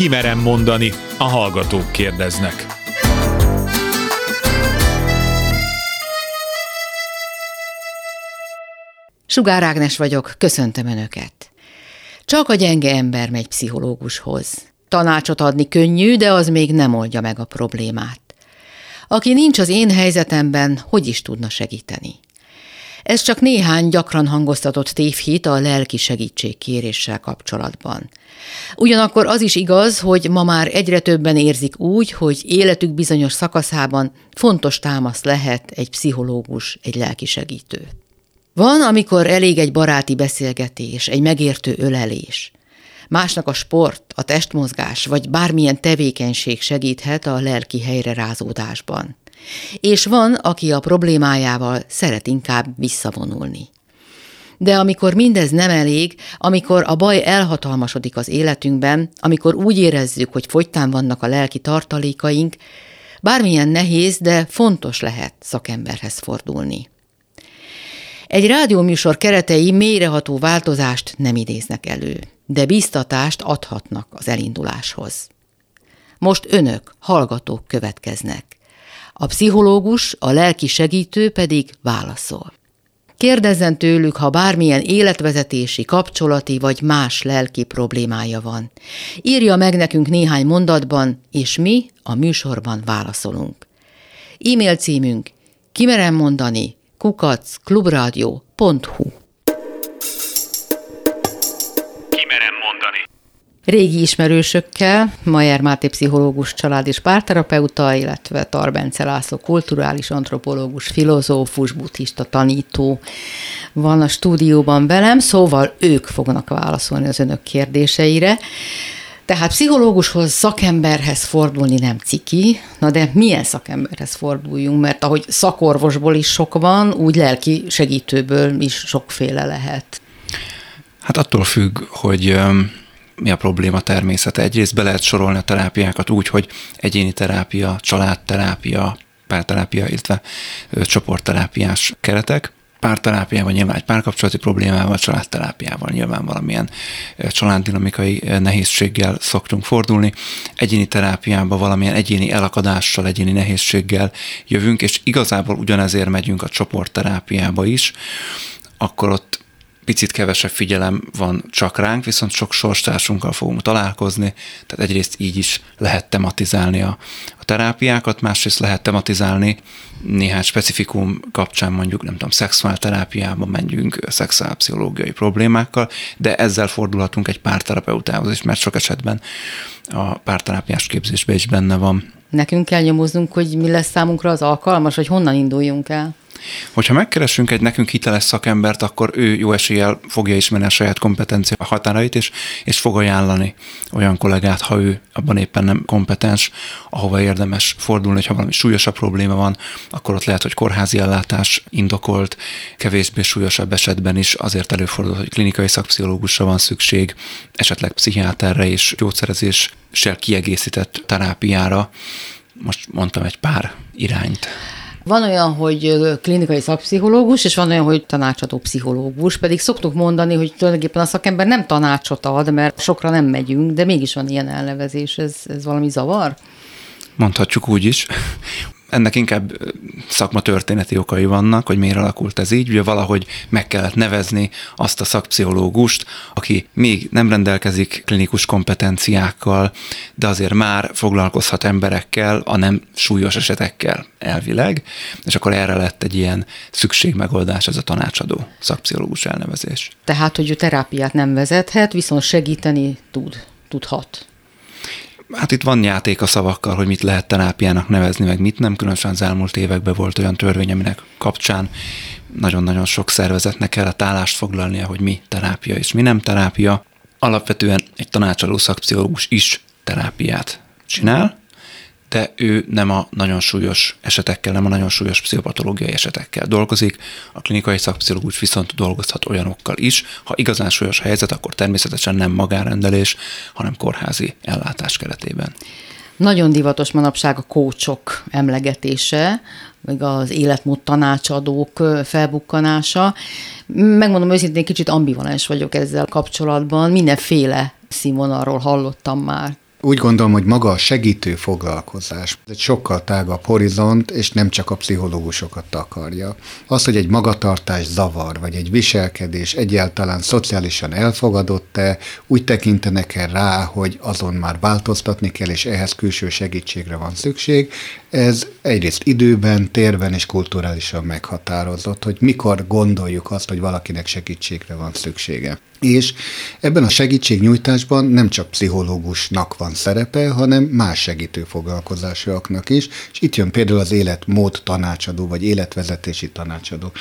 kimerem mondani, a hallgatók kérdeznek. Sugár Ágnes vagyok, köszöntöm Önöket. Csak a gyenge ember megy pszichológushoz. Tanácsot adni könnyű, de az még nem oldja meg a problémát. Aki nincs az én helyzetemben, hogy is tudna segíteni? Ez csak néhány gyakran hangoztatott tévhit a lelki segítségkéréssel kapcsolatban. Ugyanakkor az is igaz, hogy ma már egyre többen érzik úgy, hogy életük bizonyos szakaszában fontos támasz lehet egy pszichológus, egy lelki segítő. Van, amikor elég egy baráti beszélgetés, egy megértő ölelés. Másnak a sport, a testmozgás vagy bármilyen tevékenység segíthet a lelki helyre rázódásban. És van, aki a problémájával szeret inkább visszavonulni. De amikor mindez nem elég, amikor a baj elhatalmasodik az életünkben, amikor úgy érezzük, hogy fogytán vannak a lelki tartalékaink, bármilyen nehéz, de fontos lehet szakemberhez fordulni. Egy rádióműsor keretei mélyreható változást nem idéznek elő, de biztatást adhatnak az elinduláshoz. Most önök, hallgatók következnek. A pszichológus, a lelki segítő pedig válaszol. Kérdezzen tőlük, ha bármilyen életvezetési, kapcsolati vagy más lelki problémája van. Írja meg nekünk néhány mondatban, és mi a műsorban válaszolunk. E-mail címünk kimerem mondani Kimerem Régi ismerősökkel, Majer Máté pszichológus, család és párterapeuta, illetve Tarbence László kulturális antropológus, filozófus, buddhista tanító van a stúdióban velem, szóval ők fognak válaszolni az önök kérdéseire. Tehát pszichológushoz, szakemberhez fordulni nem ciki, na de milyen szakemberhez forduljunk, mert ahogy szakorvosból is sok van, úgy lelki segítőből is sokféle lehet. Hát attól függ, hogy mi a probléma természete. Egyrészt be lehet sorolni a terápiákat úgy, hogy egyéni terápia, családterápia, párterápia, illetve csoportterápiás keretek párterápiával nyilván egy párkapcsolati problémával, családterápiával nyilván valamilyen családdinamikai nehézséggel szoktunk fordulni. Egyéni terápiába valamilyen egyéni elakadással, egyéni nehézséggel jövünk, és igazából ugyanezért megyünk a csoportterápiába is, akkor ott picit kevesebb figyelem van csak ránk, viszont sok sorstársunkkal fogunk találkozni, tehát egyrészt így is lehet tematizálni a, a terápiákat, másrészt lehet tematizálni néhány specifikum kapcsán mondjuk, nem tudom, szexuálterápiában menjünk szexuálpszichológiai problémákkal, de ezzel fordulhatunk egy párterapeutához is, mert sok esetben a párterápiás képzésben is benne van. Nekünk kell nyomoznunk, hogy mi lesz számunkra az alkalmas, hogy honnan induljunk el. Hogyha megkeresünk egy nekünk hiteles szakembert, akkor ő jó eséllyel fogja ismerni a saját kompetencia határait, és, és fog ajánlani olyan kollégát, ha ő abban éppen nem kompetens, ahova érdemes fordulni, hogyha valami súlyosabb probléma van, akkor ott lehet, hogy kórházi ellátás indokolt, kevésbé súlyosabb esetben is azért előfordul, hogy klinikai szakpszichológusra van szükség, esetleg pszichiáterre és gyógyszerezéssel kiegészített terápiára. Most mondtam egy pár irányt. Van olyan, hogy klinikai szakpszichológus, és van olyan, hogy tanácsadó pszichológus, pedig szoktuk mondani, hogy tulajdonképpen a szakember nem tanácsot ad, mert sokra nem megyünk, de mégis van ilyen elnevezés, ez, ez valami zavar? Mondhatjuk úgy is ennek inkább szakmatörténeti okai vannak, hogy miért alakult ez így. Ugye valahogy meg kellett nevezni azt a szakpszichológust, aki még nem rendelkezik klinikus kompetenciákkal, de azért már foglalkozhat emberekkel, a nem súlyos esetekkel elvileg, és akkor erre lett egy ilyen szükségmegoldás, ez a tanácsadó szakpszichológus elnevezés. Tehát, hogy ő terápiát nem vezethet, viszont segíteni tud, tudhat. Hát itt van játék a szavakkal, hogy mit lehet terápiának nevezni, meg mit nem. Különösen az elmúlt években volt olyan törvény, aminek kapcsán nagyon-nagyon sok szervezetnek kellett állást foglalnia, hogy mi terápia és mi nem terápia. Alapvetően egy tanácsadó szakpszichológus is terápiát csinál, de ő nem a nagyon súlyos esetekkel, nem a nagyon súlyos pszichopatológiai esetekkel dolgozik. A klinikai szakpszichológus viszont dolgozhat olyanokkal is. Ha igazán súlyos helyzet, akkor természetesen nem magánrendelés, hanem kórházi ellátás keretében. Nagyon divatos manapság a kócsok emlegetése, meg az életmód tanácsadók felbukkanása. Megmondom őszintén, kicsit ambivalens vagyok ezzel kapcsolatban. Mindenféle színvonalról hallottam már Úgy gondolom, hogy maga a segítő foglalkozás egy sokkal tágabb horizont, és nem csak a pszichológusokat takarja. Az, hogy egy magatartás zavar, vagy egy viselkedés egyáltalán szociálisan elfogadott-e, úgy tekintenek el rá, hogy azon már változtatni kell, és ehhez külső segítségre van szükség, ez egyrészt időben, térben és kulturálisan meghatározott, hogy mikor gondoljuk azt, hogy valakinek segítségre van szüksége. És ebben a segítségnyújtásban nem csak pszichológusnak van szerepe, hanem más segítő foglalkozásúaknak is, és itt jön például az életmód tanácsadó, vagy életvezetési tanácsadó.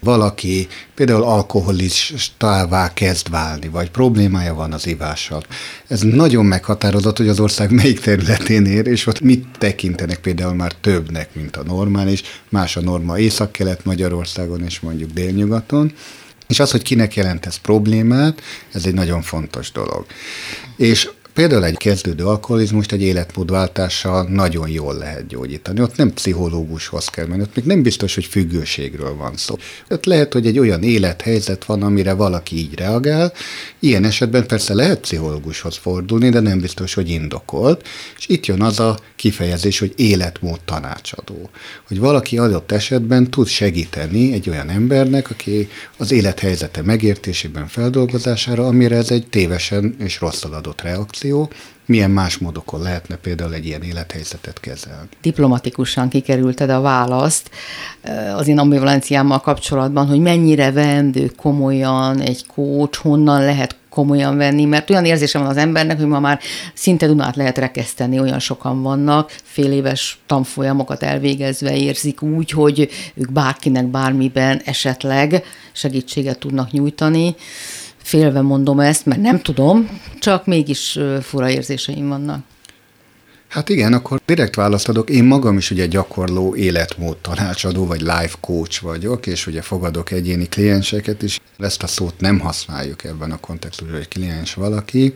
Valaki például alkoholistává kezd válni, vagy problémája van az ivással. Ez nagyon meghatározott, hogy az ország melyik területén ér, és ott mit tekintenek például már többnek, mint a normális, más a norma észak-kelet Magyarországon és mondjuk délnyugaton. És az, hogy kinek jelent ez problémát, ez egy nagyon fontos dolog. És Például egy kezdődő alkoholizmust egy életmódváltással nagyon jól lehet gyógyítani. Ott nem pszichológushoz kell menni, ott még nem biztos, hogy függőségről van szó. Ott lehet, hogy egy olyan élethelyzet van, amire valaki így reagál. Ilyen esetben persze lehet pszichológushoz fordulni, de nem biztos, hogy indokolt. És itt jön az a kifejezés, hogy életmód tanácsadó. Hogy valaki adott esetben tud segíteni egy olyan embernek, aki az élethelyzete megértésében, feldolgozására, amire ez egy tévesen és rosszul adott reakció, milyen más módokon lehetne például egy ilyen élethelyzetet kezelni. Diplomatikusan kikerülted a választ az én ambivalenciámmal kapcsolatban, hogy mennyire vendő komolyan egy kócs, honnan lehet komolyan venni, mert olyan érzése van az embernek, hogy ma már szinte Dunát lehet rekeszteni, olyan sokan vannak, fél éves tanfolyamokat elvégezve érzik úgy, hogy ők bárkinek bármiben esetleg segítséget tudnak nyújtani. Félve mondom ezt, mert nem tudom, csak mégis fura érzéseim vannak. Hát igen, akkor direkt választ adok. Én magam is ugye gyakorló életmód tanácsadó, vagy life coach vagyok, és ugye fogadok egyéni klienseket is. Ezt a szót nem használjuk ebben a kontextusban, hogy kliens valaki,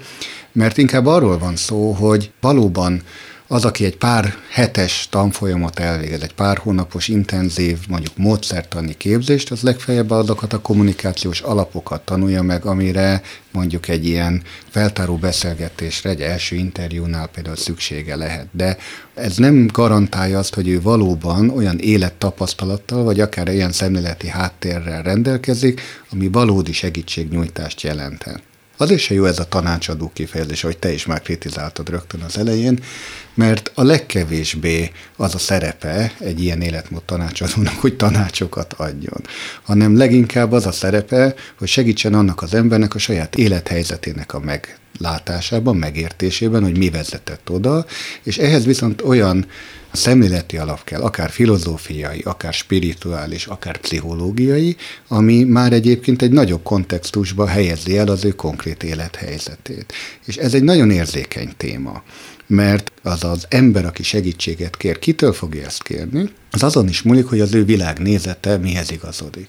mert inkább arról van szó, hogy valóban az, aki egy pár hetes tanfolyamot elvégez, egy pár hónapos intenzív, mondjuk módszertani képzést, az legfeljebb azokat a kommunikációs alapokat tanulja meg, amire mondjuk egy ilyen feltáró beszélgetésre, egy első interjúnál például szüksége lehet. De ez nem garantálja azt, hogy ő valóban olyan élettapasztalattal, vagy akár ilyen szemléleti háttérrel rendelkezik, ami valódi segítségnyújtást jelenthet. Azért se jó ez a tanácsadó kifejezés, hogy te is már kritizáltad rögtön az elején, mert a legkevésbé az a szerepe egy ilyen életmód tanácsadónak, hogy tanácsokat adjon, hanem leginkább az a szerepe, hogy segítsen annak az embernek a saját élethelyzetének a meglátásában, megértésében, hogy mi vezetett oda, és ehhez viszont olyan szemléleti alap kell, akár filozófiai, akár spirituális, akár pszichológiai, ami már egyébként egy nagyobb kontextusba helyezi el az ő konkrét élethelyzetét. És ez egy nagyon érzékeny téma mert az az ember, aki segítséget kér, kitől fogja ezt kérni, az azon is múlik, hogy az ő világnézete mihez igazodik.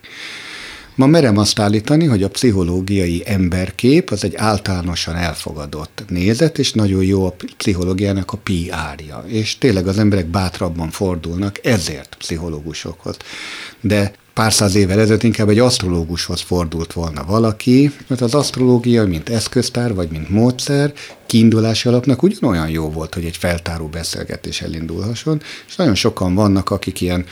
Ma merem azt állítani, hogy a pszichológiai emberkép az egy általánosan elfogadott nézet, és nagyon jó a pszichológiának a PR-ja. És tényleg az emberek bátrabban fordulnak ezért pszichológusokhoz. De pár száz évvel ezelőtt inkább egy asztrológushoz fordult volna valaki, mert az asztrológia, mint eszköztár, vagy mint módszer, kiindulási alapnak ugyanolyan jó volt, hogy egy feltáró beszélgetés elindulhasson, és nagyon sokan vannak, akik ilyen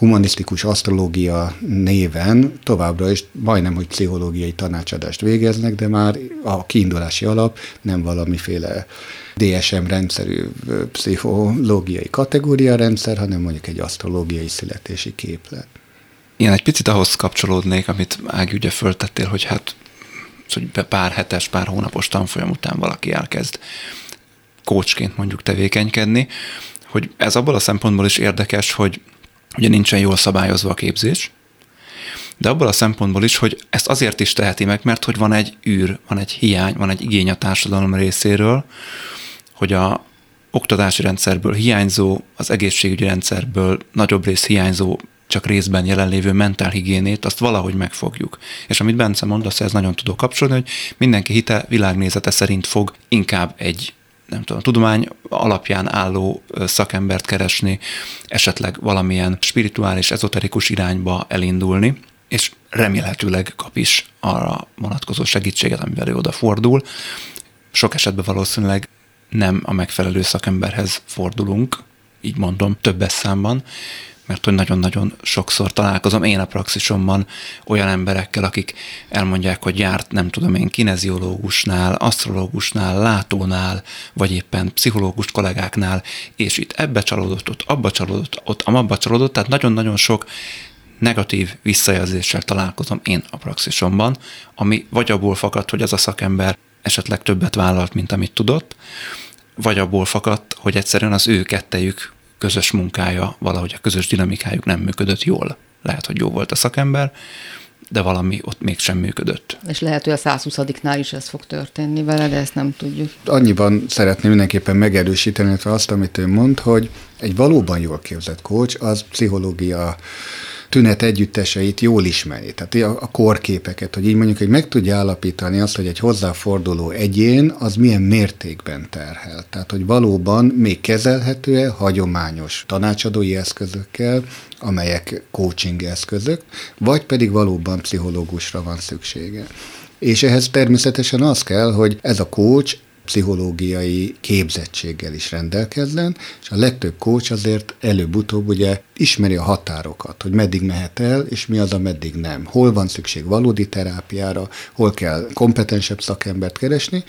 humanisztikus asztrológia néven továbbra is majdnem, hogy pszichológiai tanácsadást végeznek, de már a kiindulási alap nem valamiféle DSM rendszerű pszichológiai kategóriarendszer, hanem mondjuk egy asztrológiai születési képlet. Én egy picit ahhoz kapcsolódnék, amit Ági ugye föltettél, hogy hát hogy pár hetes, pár hónapos tanfolyam után valaki elkezd kócsként mondjuk tevékenykedni, hogy ez abból a szempontból is érdekes, hogy ugye nincsen jól szabályozva a képzés, de abból a szempontból is, hogy ezt azért is teheti meg, mert hogy van egy űr, van egy hiány, van egy igény a társadalom részéről, hogy a oktatási rendszerből hiányzó, az egészségügyi rendszerből nagyobb rész hiányzó csak részben jelenlévő mentálhigiénét, azt valahogy megfogjuk. És amit Bence mondasz, ez nagyon tudok kapcsolni, hogy mindenki hite világnézete szerint fog inkább egy nem tudom, tudomány alapján álló szakembert keresni, esetleg valamilyen spirituális, ezoterikus irányba elindulni, és remélhetőleg kap is arra vonatkozó segítséget, amivel ő odafordul. Sok esetben valószínűleg nem a megfelelő szakemberhez fordulunk, így mondom, többes számban, mert hogy nagyon-nagyon sokszor találkozom én a praxisomban olyan emberekkel, akik elmondják, hogy járt, nem tudom én, kineziológusnál, asztrológusnál, látónál, vagy éppen pszichológus kollégáknál, és itt ebbe csalódott, ott abba csalódott, ott amabba csalódott, tehát nagyon-nagyon sok negatív visszajelzéssel találkozom én a praxisomban, ami vagy abból fakad, hogy az a szakember esetleg többet vállalt, mint amit tudott, vagy abból fakadt, hogy egyszerűen az ő kettejük közös munkája, valahogy a közös dinamikájuk nem működött jól. Lehet, hogy jó volt a szakember, de valami ott mégsem működött. És lehet, hogy a 120-nál is ez fog történni vele, de ezt nem tudjuk. Annyiban szeretném mindenképpen megerősíteni azt, amit ő mond, hogy egy valóban jól képzett coach az pszichológia tünet együtteseit jól ismeri, tehát a, a korképeket, hogy így mondjuk, hogy meg tudja állapítani azt, hogy egy hozzáforduló egyén az milyen mértékben terhel. Tehát, hogy valóban még kezelhető-e hagyományos tanácsadói eszközökkel, amelyek coaching eszközök, vagy pedig valóban pszichológusra van szüksége. És ehhez természetesen az kell, hogy ez a coach pszichológiai képzettséggel is rendelkezzen, és a legtöbb coach azért előbb-utóbb ugye ismeri a határokat, hogy meddig mehet el, és mi az, a meddig nem. Hol van szükség valódi terápiára, hol kell kompetensebb szakembert keresni,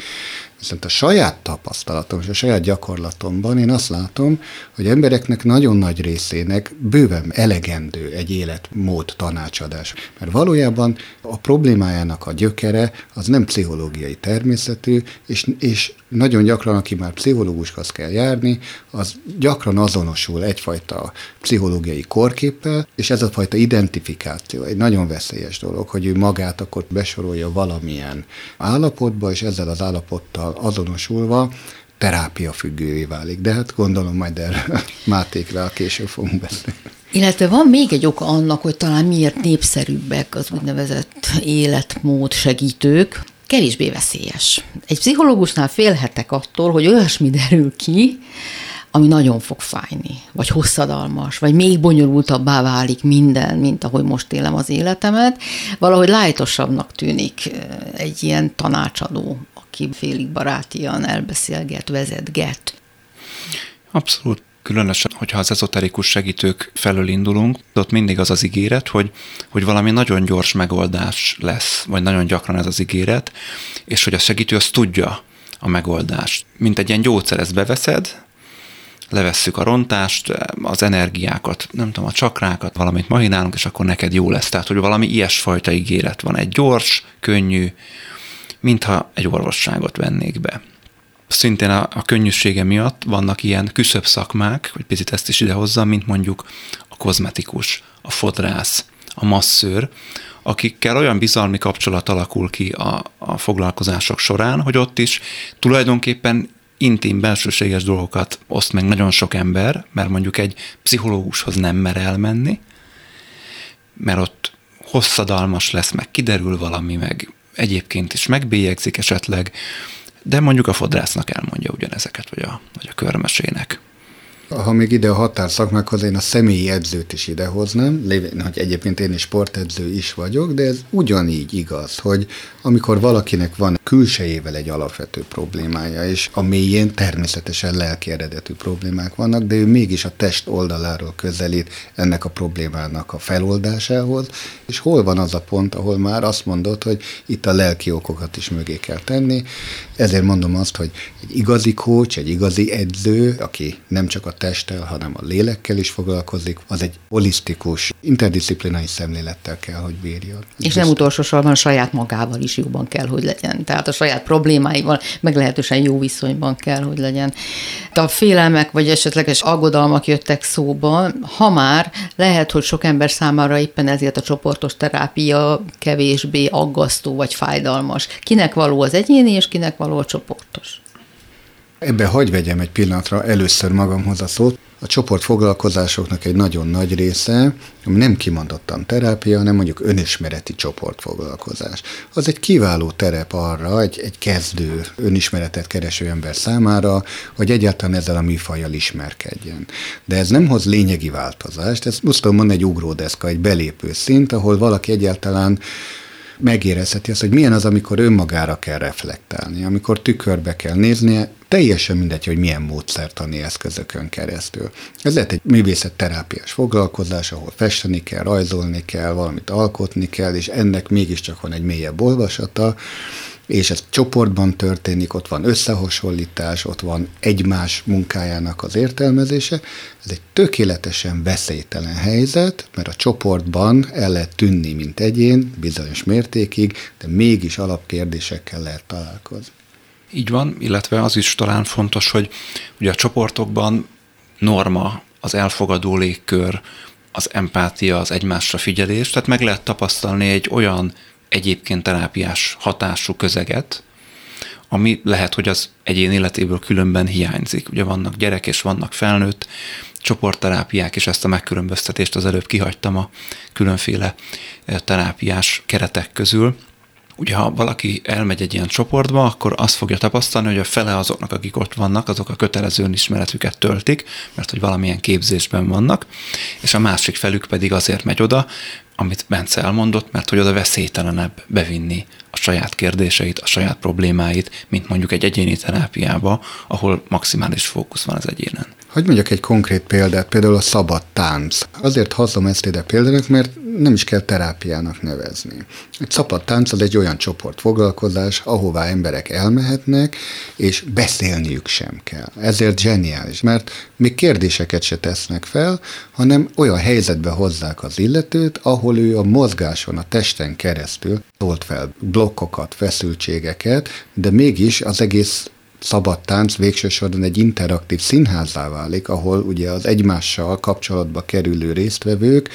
Viszont a saját tapasztalatom és a saját gyakorlatomban én azt látom, hogy embereknek nagyon nagy részének bőven elegendő egy életmód tanácsadás. Mert valójában a problémájának a gyökere az nem pszichológiai természetű, és, és nagyon gyakran, aki már pszichológushoz kell járni, az gyakran azonosul egyfajta pszichológiai korképpel, és ez a fajta identifikáció egy nagyon veszélyes dolog, hogy ő magát akkor besorolja valamilyen állapotba, és ezzel az állapottal azonosulva terápia függővé válik. De hát gondolom majd erről Mátékra később fogunk beszélni. Illetve van még egy oka annak, hogy talán miért népszerűbbek az úgynevezett életmód segítők, kevésbé veszélyes. Egy pszichológusnál félhetek attól, hogy olyasmi derül ki, ami nagyon fog fájni, vagy hosszadalmas, vagy még bonyolultabbá válik minden, mint ahogy most élem az életemet. Valahogy lájtosabbnak tűnik egy ilyen tanácsadó, aki félig barátian elbeszélget, vezetget. Abszolút különösen, hogyha az ezoterikus segítők felől indulunk, ott mindig az az ígéret, hogy, hogy valami nagyon gyors megoldás lesz, vagy nagyon gyakran ez az ígéret, és hogy a segítő azt tudja a megoldást. Mint egy ilyen gyógyszer, ezt beveszed, levesszük a rontást, az energiákat, nem tudom, a csakrákat, valamit mahinálunk, és akkor neked jó lesz. Tehát, hogy valami ilyesfajta ígéret van. Egy gyors, könnyű, mintha egy orvosságot vennék be szintén a, a könnyűsége miatt vannak ilyen küszöbb szakmák, hogy picit ezt is idehozza, mint mondjuk a kozmetikus, a fodrász, a masszőr, akikkel olyan bizalmi kapcsolat alakul ki a, a foglalkozások során, hogy ott is tulajdonképpen intim, belsőséges dolgokat oszt meg nagyon sok ember, mert mondjuk egy pszichológushoz nem mer elmenni, mert ott hosszadalmas lesz, meg kiderül valami, meg egyébként is megbélyegzik esetleg, de mondjuk a fodrásznak elmondja ugyanezeket, vagy a, vagy a körmesének. Ha még ide a határszakmákhoz, én a személyi edzőt is idehoznám, lévén, hogy egyébként én is sportedző is vagyok, de ez ugyanígy igaz, hogy amikor valakinek van külsejével egy alapvető problémája, és a mélyén természetesen lelki eredetű problémák vannak, de ő mégis a test oldaláról közelít ennek a problémának a feloldásához, és hol van az a pont, ahol már azt mondod, hogy itt a lelki okokat is mögé kell tenni. Ezért mondom azt, hogy egy igazi coach, egy igazi edző, aki nem csak a testtel, hanem a lélekkel is foglalkozik, az egy holisztikus, interdisziplinális szemlélettel kell, hogy bírjon. És Biztos. nem utolsó sorban saját magával is jóban kell, hogy legyen. Tehát a saját problémáival meglehetősen jó viszonyban kell, hogy legyen. De a félelmek vagy esetleges aggodalmak jöttek szóba, ha már lehet, hogy sok ember számára éppen ezért a csoportos terápia kevésbé aggasztó vagy fájdalmas. Kinek való az egyéni, és kinek való a csoportos? Ebbe hagy vegyem egy pillanatra először magamhoz a szót. A csoport foglalkozásoknak egy nagyon nagy része, ami nem kimondottan terápia, hanem mondjuk önismereti csoportfoglalkozás. Az egy kiváló terep arra, egy, egy kezdő önismeretet kereső ember számára, hogy egyáltalán ezzel a műfajjal ismerkedjen. De ez nem hoz lényegi változást, ez most mondani egy ugródeszka, egy belépő szint, ahol valaki egyáltalán megérezheti azt, hogy milyen az, amikor önmagára kell reflektálni, amikor tükörbe kell néznie, teljesen mindegy, hogy milyen módszertani eszközökön keresztül. Ez lehet egy művészetterápiás foglalkozás, ahol festeni kell, rajzolni kell, valamit alkotni kell, és ennek mégiscsak van egy mélyebb olvasata, és ez csoportban történik, ott van összehasonlítás, ott van egymás munkájának az értelmezése. Ez egy tökéletesen veszélytelen helyzet, mert a csoportban el lehet tűnni, mint egyén, bizonyos mértékig, de mégis alapkérdésekkel lehet találkozni. Így van, illetve az is talán fontos, hogy ugye a csoportokban norma, az elfogadó légkör, az empátia, az egymásra figyelés, tehát meg lehet tapasztalni egy olyan egyébként terápiás hatású közeget, ami lehet, hogy az egyén életéből különben hiányzik. Ugye vannak gyerek és vannak felnőtt csoportterápiák, és ezt a megkülönböztetést az előbb kihagytam a különféle eh, terápiás keretek közül. Ugye, ha valaki elmegy egy ilyen csoportba, akkor azt fogja tapasztalni, hogy a fele azoknak, akik ott vannak, azok a kötelező önismeretüket töltik, mert hogy valamilyen képzésben vannak, és a másik felük pedig azért megy oda, amit Bence elmondott, mert hogy oda veszélytelenebb bevinni a saját kérdéseit, a saját problémáit, mint mondjuk egy egyéni terápiába, ahol maximális fókusz van az egyénen. Hogy mondjak egy konkrét példát, például a szabad tánc. Azért hozom ezt ide példának, mert nem is kell terápiának nevezni. Egy szabad tánc az egy olyan csoportfoglalkozás, ahová emberek elmehetnek, és beszélniük sem kell. Ezért zseniális, mert még kérdéseket se tesznek fel, hanem olyan helyzetbe hozzák az illetőt, ahol ő a mozgáson, a testen keresztül tolt fel blokkokat, feszültségeket, de mégis az egész szabad tánc végső soron egy interaktív színházzá válik, ahol ugye az egymással kapcsolatba kerülő résztvevők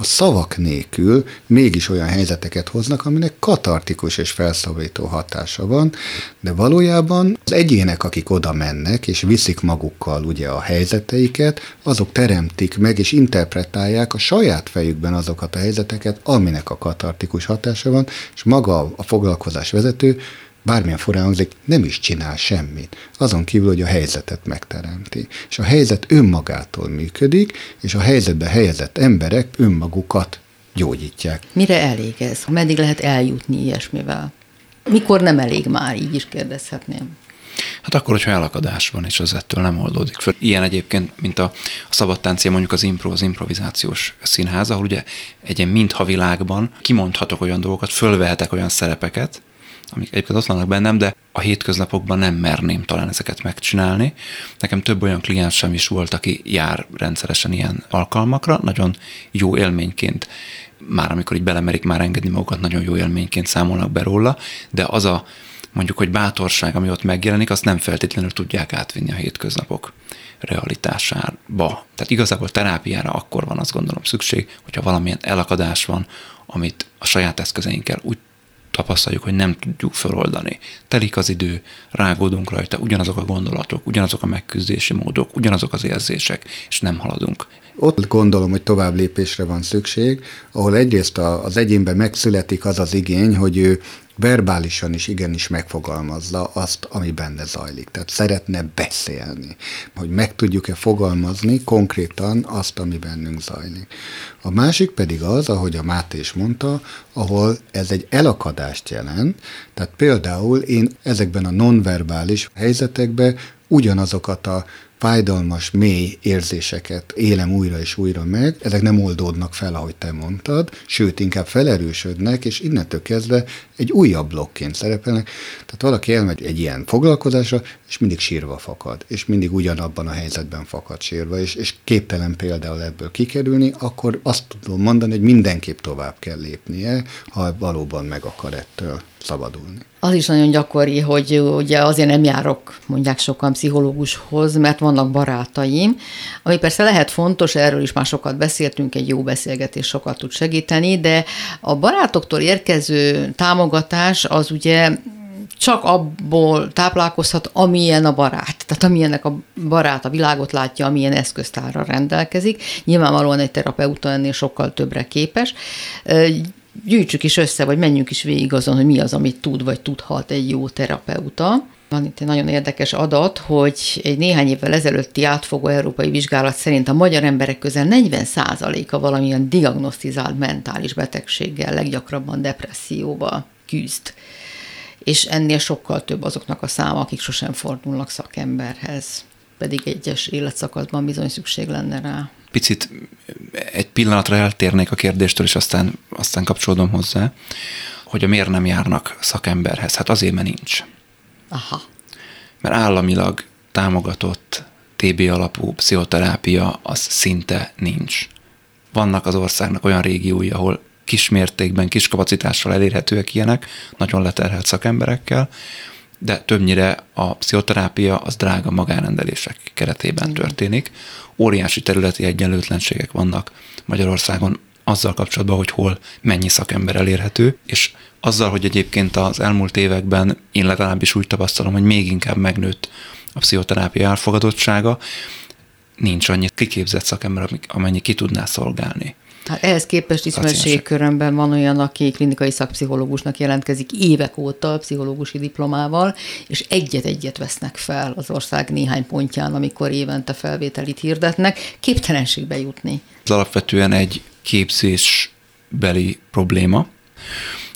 a szavak nélkül mégis olyan helyzeteket hoznak, aminek katartikus és felszabadító hatása van, de valójában az egyének, akik oda mennek, és viszik magukkal ugye a helyzeteiket, azok teremtik meg és interpretálják a saját fejükben azokat a helyzeteket, aminek a katartikus hatása van, és maga a foglalkozás vezető bármilyen forrán hangzik, nem is csinál semmit. Azon kívül, hogy a helyzetet megteremti. És a helyzet önmagától működik, és a helyzetbe helyezett emberek önmagukat gyógyítják. Mire elég ez? Meddig lehet eljutni ilyesmivel? Mikor nem elég már, így is kérdezhetném. Hát akkor, hogyha elakadás van, és az ettől nem oldódik föl. Ilyen egyébként, mint a, a szabadtáncia, mondjuk az impro, az improvizációs színház, ahol ugye egy ilyen mintha világban kimondhatok olyan dolgokat, fölvehetek olyan szerepeket, amik egyébként ott vannak bennem, de a hétköznapokban nem merném talán ezeket megcsinálni. Nekem több olyan kliensem is volt, aki jár rendszeresen ilyen alkalmakra, nagyon jó élményként már amikor így belemerik már engedni magukat, nagyon jó élményként számolnak be róla, de az a mondjuk, hogy bátorság, ami ott megjelenik, azt nem feltétlenül tudják átvinni a hétköznapok realitásába. Tehát igazából terápiára akkor van azt gondolom szükség, hogyha valamilyen elakadás van, amit a saját eszközeinkkel úgy tapasztaljuk, hogy nem tudjuk feloldani. Telik az idő, rágódunk rajta, ugyanazok a gondolatok, ugyanazok a megküzdési módok, ugyanazok az érzések, és nem haladunk. Ott gondolom, hogy tovább lépésre van szükség, ahol egyrészt az egyénben megszületik az az igény, hogy ő verbálisan is igenis megfogalmazza azt, ami benne zajlik. Tehát szeretne beszélni, hogy meg tudjuk-e fogalmazni konkrétan azt, ami bennünk zajlik. A másik pedig az, ahogy a Máté is mondta, ahol ez egy elakadást jelent, tehát például én ezekben a nonverbális helyzetekben ugyanazokat a fájdalmas, mély érzéseket élem újra és újra meg, ezek nem oldódnak fel, ahogy te mondtad, sőt, inkább felerősödnek, és innentől kezdve egy újabb blokként szerepelnek. Tehát valaki elmegy egy ilyen foglalkozásra, és mindig sírva fakad, és mindig ugyanabban a helyzetben fakad sírva, és, és képtelen például ebből kikerülni, akkor azt tudom mondani, hogy mindenképp tovább kell lépnie, ha valóban meg akar ettől szabadulni. Az is nagyon gyakori, hogy ugye azért nem járok, mondják sokan pszichológushoz, mert vannak barátaim, ami persze lehet fontos, erről is már sokat beszéltünk, egy jó beszélgetés sokat tud segíteni, de a barátoktól érkező támogatás az ugye csak abból táplálkozhat, amilyen a barát. Tehát amilyennek a barát a világot látja, amilyen eszköztárra rendelkezik. Nyilvánvalóan egy terapeuta ennél sokkal többre képes gyűjtsük is össze, vagy menjünk is végig azon, hogy mi az, amit tud, vagy tudhat egy jó terapeuta. Van itt egy nagyon érdekes adat, hogy egy néhány évvel ezelőtti átfogó európai vizsgálat szerint a magyar emberek közel 40%-a valamilyen diagnosztizált mentális betegséggel, leggyakrabban depresszióval küzd. És ennél sokkal több azoknak a száma, akik sosem fordulnak szakemberhez, pedig egyes életszakaszban bizony szükség lenne rá. Picit egy pillanatra eltérnék a kérdéstől, és aztán, aztán kapcsolódom hozzá, hogy a miért nem járnak szakemberhez. Hát azért, mert nincs. Aha. Mert államilag támogatott TB alapú pszichoterápia az szinte nincs. Vannak az országnak olyan régiói, ahol kismértékben, kis kapacitással elérhetőek ilyenek, nagyon leterhelt szakemberekkel, de többnyire a pszichoterápia az drága magánrendelések keretében történik. Óriási területi egyenlőtlenségek vannak Magyarországon azzal kapcsolatban, hogy hol mennyi szakember elérhető, és azzal, hogy egyébként az elmúlt években én legalábbis úgy tapasztalom, hogy még inkább megnőtt a pszichoterápia elfogadottsága, nincs annyi kiképzett szakember, amennyi ki tudná szolgálni. Hát ehhez képest ismertségi körömben van olyan, aki klinikai szakpszichológusnak jelentkezik évek óta pszichológusi diplomával, és egyet-egyet vesznek fel az ország néhány pontján, amikor évente felvételit hirdetnek, képtelenségbe jutni. Ez alapvetően egy képzésbeli probléma.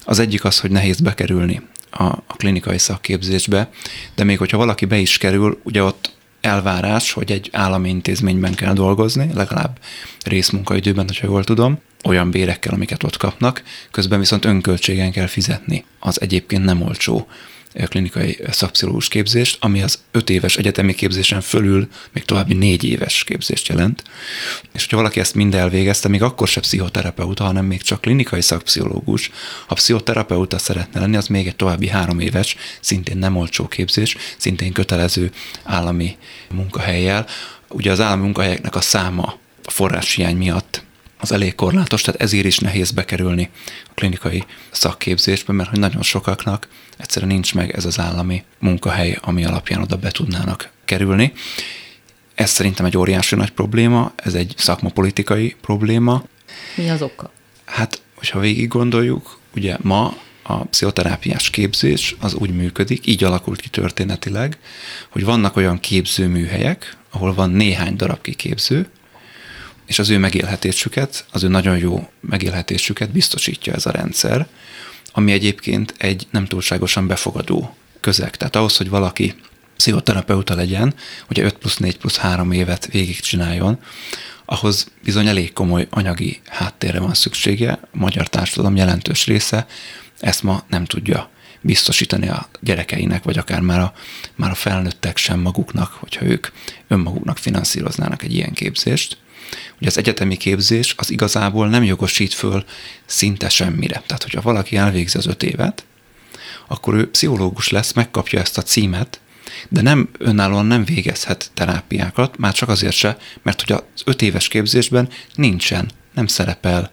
Az egyik az, hogy nehéz bekerülni a, a klinikai szakképzésbe, de még hogyha valaki be is kerül, ugye ott elvárás, hogy egy állami intézményben kell dolgozni, legalább részmunkaidőben, hogyha jól tudom, olyan bérekkel, amiket ott kapnak, közben viszont önköltségen kell fizetni. Az egyébként nem olcsó klinikai szakpszichológus képzést, ami az öt éves egyetemi képzésen fölül még további négy éves képzést jelent. És hogyha valaki ezt mind elvégezte, még akkor se pszichoterapeuta, hanem még csak klinikai szakpszichológus, ha pszichoterapeuta szeretne lenni, az még egy további három éves, szintén nem olcsó képzés, szintén kötelező állami munkahelyjel. Ugye az állami munkahelyeknek a száma a forráshiány miatt az elég korlátos, tehát ezért is nehéz bekerülni a klinikai szakképzésbe, mert hogy nagyon sokaknak egyszerűen nincs meg ez az állami munkahely, ami alapján oda be tudnának kerülni. Ez szerintem egy óriási nagy probléma, ez egy szakmapolitikai probléma. Mi az oka? Hát, hogyha végig gondoljuk, ugye ma a pszichoterápiás képzés az úgy működik, így alakult ki történetileg, hogy vannak olyan képzőműhelyek, ahol van néhány darab kiképző, és az ő megélhetésüket, az ő nagyon jó megélhetésüket biztosítja ez a rendszer, ami egyébként egy nem túlságosan befogadó közeg. Tehát ahhoz, hogy valaki pszichoterapeuta legyen, hogy 5 plusz 4 plusz 3 évet végigcsináljon, ahhoz bizony elég komoly anyagi háttérre van szüksége. A magyar társadalom jelentős része ezt ma nem tudja biztosítani a gyerekeinek, vagy akár már a, már a felnőttek sem maguknak, hogyha ők önmaguknak finanszíroznának egy ilyen képzést. Ugye az egyetemi képzés az igazából nem jogosít föl szinte semmire. Tehát, hogyha valaki elvégzi az öt évet, akkor ő pszichológus lesz, megkapja ezt a címet, de nem önállóan nem végezhet terápiákat, már csak azért se, mert hogy az öt éves képzésben nincsen, nem szerepel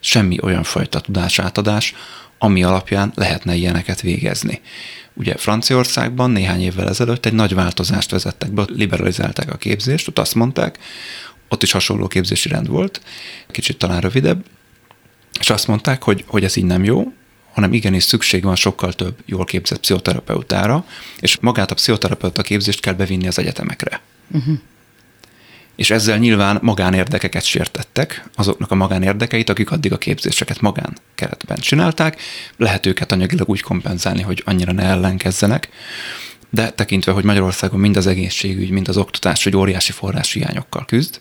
semmi olyan fajta tudásátadás, ami alapján lehetne ilyeneket végezni. Ugye Franciaországban néhány évvel ezelőtt egy nagy változást vezettek be, liberalizálták a képzést, ott azt mondták, ott is hasonló képzési rend volt, kicsit talán rövidebb, és azt mondták, hogy, hogy ez így nem jó, hanem igenis szükség van sokkal több jól képzett pszichoterapeutára, és magát a pszichoterapeuta képzést kell bevinni az egyetemekre. Uh-huh. És ezzel nyilván magánérdekeket sértettek, azoknak a magánérdekeit, akik addig a képzéseket magán keretben csinálták, lehet őket anyagilag úgy kompenzálni, hogy annyira ne ellenkezzenek, de tekintve, hogy Magyarországon mind az egészségügy, mind az oktatás, hogy óriási forráshiányokkal küzd,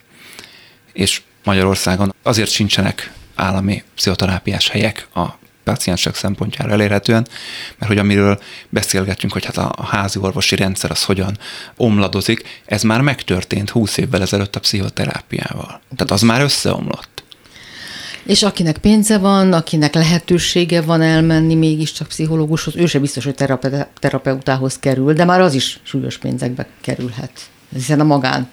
és Magyarországon azért sincsenek állami pszichoterápiás helyek a páciensek szempontjára elérhetően, mert hogy amiről beszélgetünk, hogy hát a házi orvosi rendszer az hogyan omladozik, ez már megtörtént 20 évvel ezelőtt a pszichoterápiával. Tehát az már összeomlott. És akinek pénze van, akinek lehetősége van elmenni mégiscsak pszichológushoz, ő se biztos, hogy terape- terapeutához kerül, de már az is súlyos pénzekbe kerülhet. Hiszen a magán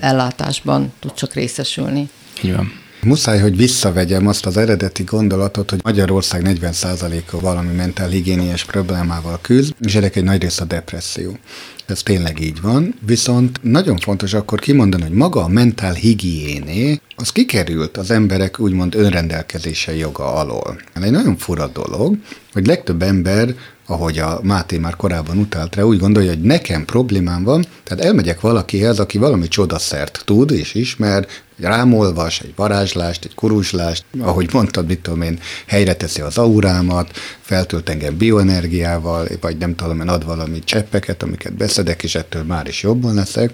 ellátásban tud csak részesülni. Így van. Muszáj, hogy visszavegyem azt az eredeti gondolatot, hogy Magyarország 40%-a valami mentálhigiéniás problémával küzd, és ennek egy nagy része a depresszió. Ez tényleg így van, viszont nagyon fontos akkor kimondani, hogy maga a mentál higiéné, az kikerült az emberek úgymond önrendelkezése joga alól. Ez egy nagyon fura dolog, hogy legtöbb ember ahogy a Máté már korábban utalt rá, úgy gondolja, hogy nekem problémám van, tehát elmegyek valakihez, aki valami csodaszert tud és ismer, egy rámolvas, egy varázslást, egy kuruzslást, ahogy mondtad, mit tudom én, helyre teszi az aurámat, feltölt engem bioenergiával, vagy nem tudom én, ad valami cseppeket, amiket beszedek, és ettől már is jobban leszek.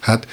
Hát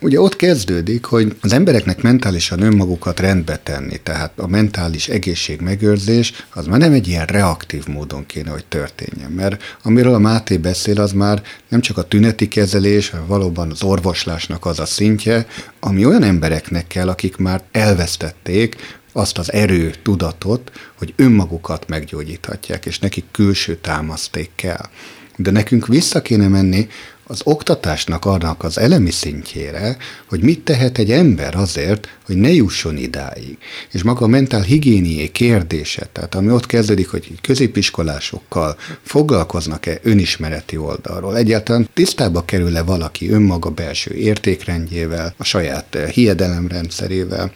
Ugye ott kezdődik, hogy az embereknek mentálisan önmagukat rendbe tenni, tehát a mentális egészség megőrzés az már nem egy ilyen reaktív módon kéne, hogy történjen. Mert amiről a Máté beszél, az már nem csak a tüneti kezelés, hanem valóban az orvoslásnak az a szintje, ami olyan embereknek kell, akik már elvesztették azt az erő, tudatot, hogy önmagukat meggyógyíthatják, és nekik külső támaszték kell. De nekünk vissza kéne menni az oktatásnak annak az elemi szintjére, hogy mit tehet egy ember azért, hogy ne jusson idáig. És maga a mentál higiénié kérdése, tehát ami ott kezdődik, hogy középiskolásokkal foglalkoznak-e önismereti oldalról, egyáltalán tisztába kerül-e valaki önmaga belső értékrendjével, a saját hiedelemrendszerével,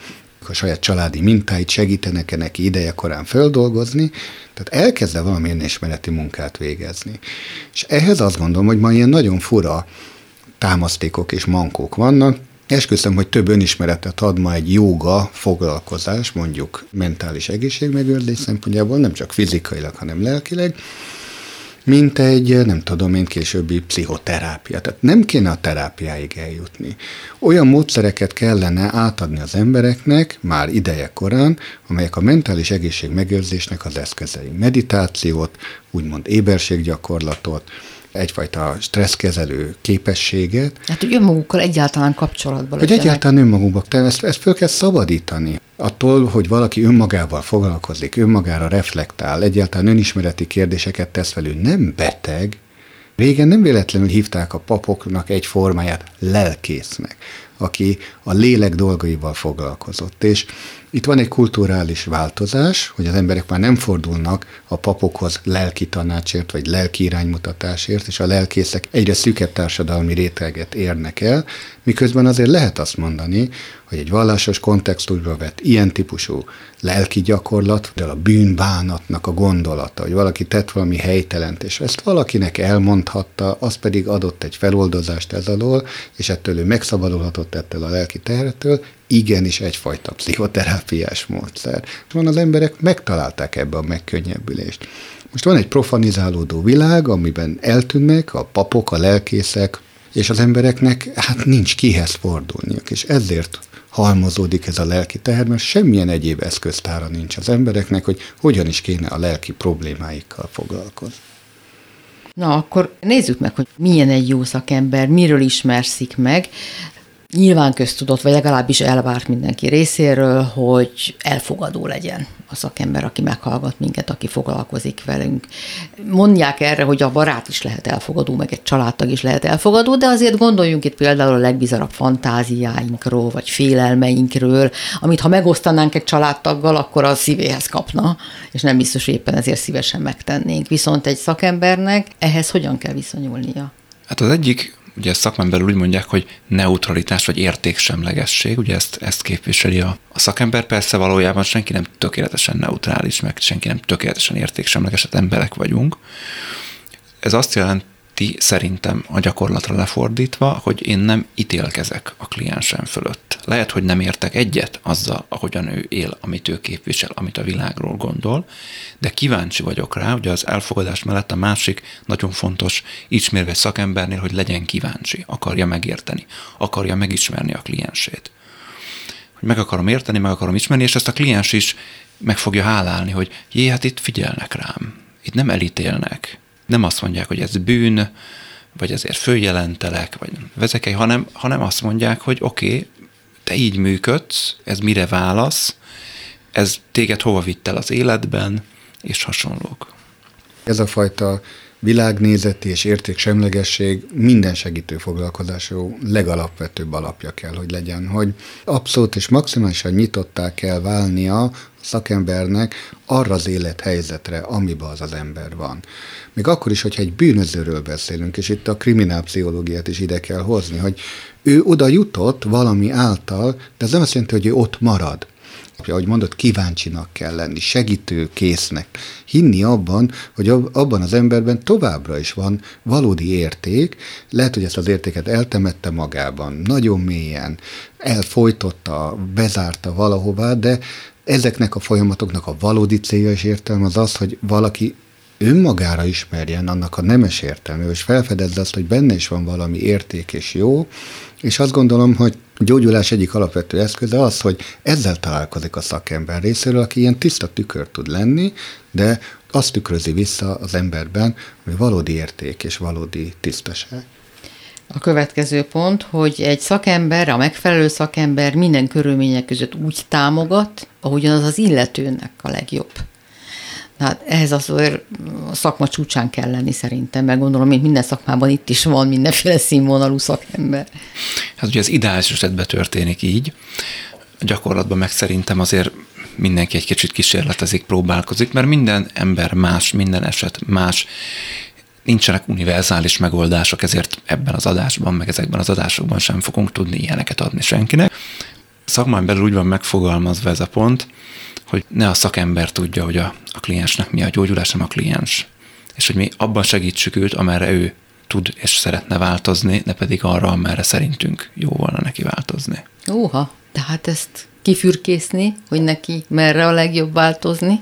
a saját családi mintáit segítenek-e neki ideje korán földolgozni, tehát elkezdve valami ismereti munkát végezni. És ehhez azt gondolom, hogy ma ilyen nagyon fura támasztékok és mankók vannak, Esküszöm, hogy több önismeretet ad ma egy joga foglalkozás, mondjuk mentális egészségmegőrzés szempontjából, nem csak fizikailag, hanem lelkileg, mint egy, nem tudom én, későbbi pszichoterápia. Tehát nem kéne a terápiáig eljutni. Olyan módszereket kellene átadni az embereknek már ideje korán, amelyek a mentális egészség megőrzésnek az eszközei. Meditációt, úgymond éberséggyakorlatot, egyfajta stresszkezelő képességet. Hát, hogy önmagukkal egyáltalán kapcsolatban Hogy egyáltalán önmagukban, tehát ezt, ezt föl kell szabadítani. Attól, hogy valaki önmagával foglalkozik, önmagára reflektál, egyáltalán önismereti kérdéseket tesz velő, nem beteg. Régen nem véletlenül hívták a papoknak egy formáját lelkésznek, aki a lélek dolgaival foglalkozott. És itt van egy kulturális változás, hogy az emberek már nem fordulnak a papokhoz lelki tanácsért, vagy lelki iránymutatásért, és a lelkészek egyre szűkebb társadalmi réteget érnek el, miközben azért lehet azt mondani, hogy egy vallásos kontextusba vett ilyen típusú lelki gyakorlat, de a bűnbánatnak a gondolata, hogy valaki tett valami helytelent, és ezt valakinek elmondhatta, az pedig adott egy feloldozást ez alól, és ettől ő megszabadulhatott ettől a lelki terhetől, igenis egyfajta pszichoterápiás módszer. Van az emberek megtalálták ebbe a megkönnyebbülést. Most van egy profanizálódó világ, amiben eltűnnek a papok, a lelkészek, és az embereknek hát nincs kihez fordulniuk, és ezért halmozódik ez a lelki teher, mert semmilyen egyéb eszköztára nincs az embereknek, hogy hogyan is kéne a lelki problémáikkal foglalkozni. Na, akkor nézzük meg, hogy milyen egy jó szakember, miről ismerszik meg nyilván köztudott, vagy legalábbis elvárt mindenki részéről, hogy elfogadó legyen a szakember, aki meghallgat minket, aki foglalkozik velünk. Mondják erre, hogy a barát is lehet elfogadó, meg egy családtag is lehet elfogadó, de azért gondoljunk itt például a legbizarabb fantáziáinkról, vagy félelmeinkről, amit ha megosztanánk egy családtaggal, akkor a szívéhez kapna, és nem biztos, hogy éppen ezért szívesen megtennénk. Viszont egy szakembernek ehhez hogyan kell viszonyulnia? Hát az egyik ugye szakmán belül úgy mondják, hogy neutralitás vagy értéksemlegesség, ugye ezt, ezt képviseli a, a szakember, persze valójában senki nem tökéletesen neutrális, meg senki nem tökéletesen értéksemleges, hát emberek vagyunk. Ez azt jelenti, jelenti szerintem a gyakorlatra lefordítva, hogy én nem ítélkezek a kliensem fölött. Lehet, hogy nem értek egyet azzal, ahogyan ő él, amit ő képvisel, amit a világról gondol, de kíváncsi vagyok rá, hogy az elfogadás mellett a másik nagyon fontos ismérve szakembernél, hogy legyen kíváncsi, akarja megérteni, akarja megismerni a kliensét. Hogy meg akarom érteni, meg akarom ismerni, és ezt a kliens is meg fogja hálálni, hogy jé, hát itt figyelnek rám, itt nem elítélnek, nem azt mondják, hogy ez bűn, vagy ezért följelentelek, vagy vezekej, hanem, hanem azt mondják, hogy oké, okay, te így működsz, ez mire válasz, ez téged hova vitt el az életben, és hasonlók. Ez a fajta világnézeti és értéksemlegesség minden segítő foglalkozású legalapvetőbb alapja kell, hogy legyen, hogy abszolút és maximálisan nyitottá kell válnia szakembernek arra az élethelyzetre, amiben az az ember van. Még akkor is, hogyha egy bűnözőről beszélünk, és itt a kriminálpszichológiát is ide kell hozni, hogy ő oda jutott valami által, de ez nem azt jelenti, hogy ő ott marad. ahogy mondott, kíváncsinak kell lenni, segítő késznek. Hinni abban, hogy abban az emberben továbbra is van valódi érték, lehet, hogy ezt az értéket eltemette magában, nagyon mélyen, elfolytotta, bezárta valahová, de ezeknek a folyamatoknak a valódi célja és értelme az az, hogy valaki önmagára ismerjen annak a nemes értelme, és felfedezze azt, hogy benne is van valami érték és jó, és azt gondolom, hogy a gyógyulás egyik alapvető eszköze az, hogy ezzel találkozik a szakember részéről, aki ilyen tiszta tükör tud lenni, de azt tükrözi vissza az emberben, hogy valódi érték és valódi tisztaság. A következő pont, hogy egy szakember, a megfelelő szakember minden körülmények között úgy támogat, ahogyan az az illetőnek a legjobb. Hát ehhez az a szakma csúcsán kell lenni szerintem, mert gondolom, mint minden szakmában itt is van mindenféle színvonalú szakember. Hát ugye az ideális esetben történik így, gyakorlatban meg szerintem azért mindenki egy kicsit kísérletezik, próbálkozik, mert minden ember más, minden eset más, nincsenek univerzális megoldások, ezért ebben az adásban, meg ezekben az adásokban sem fogunk tudni ilyeneket adni senkinek. Szakmán belül úgy van megfogalmazva ez a pont, hogy ne a szakember tudja, hogy a, a kliensnek mi a gyógyulás, nem a kliens. És hogy mi abban segítsük őt, amerre ő tud és szeretne változni, ne pedig arra, amerre szerintünk jó volna neki változni. Óha, tehát ezt kifürkészni, hogy neki merre a legjobb változni?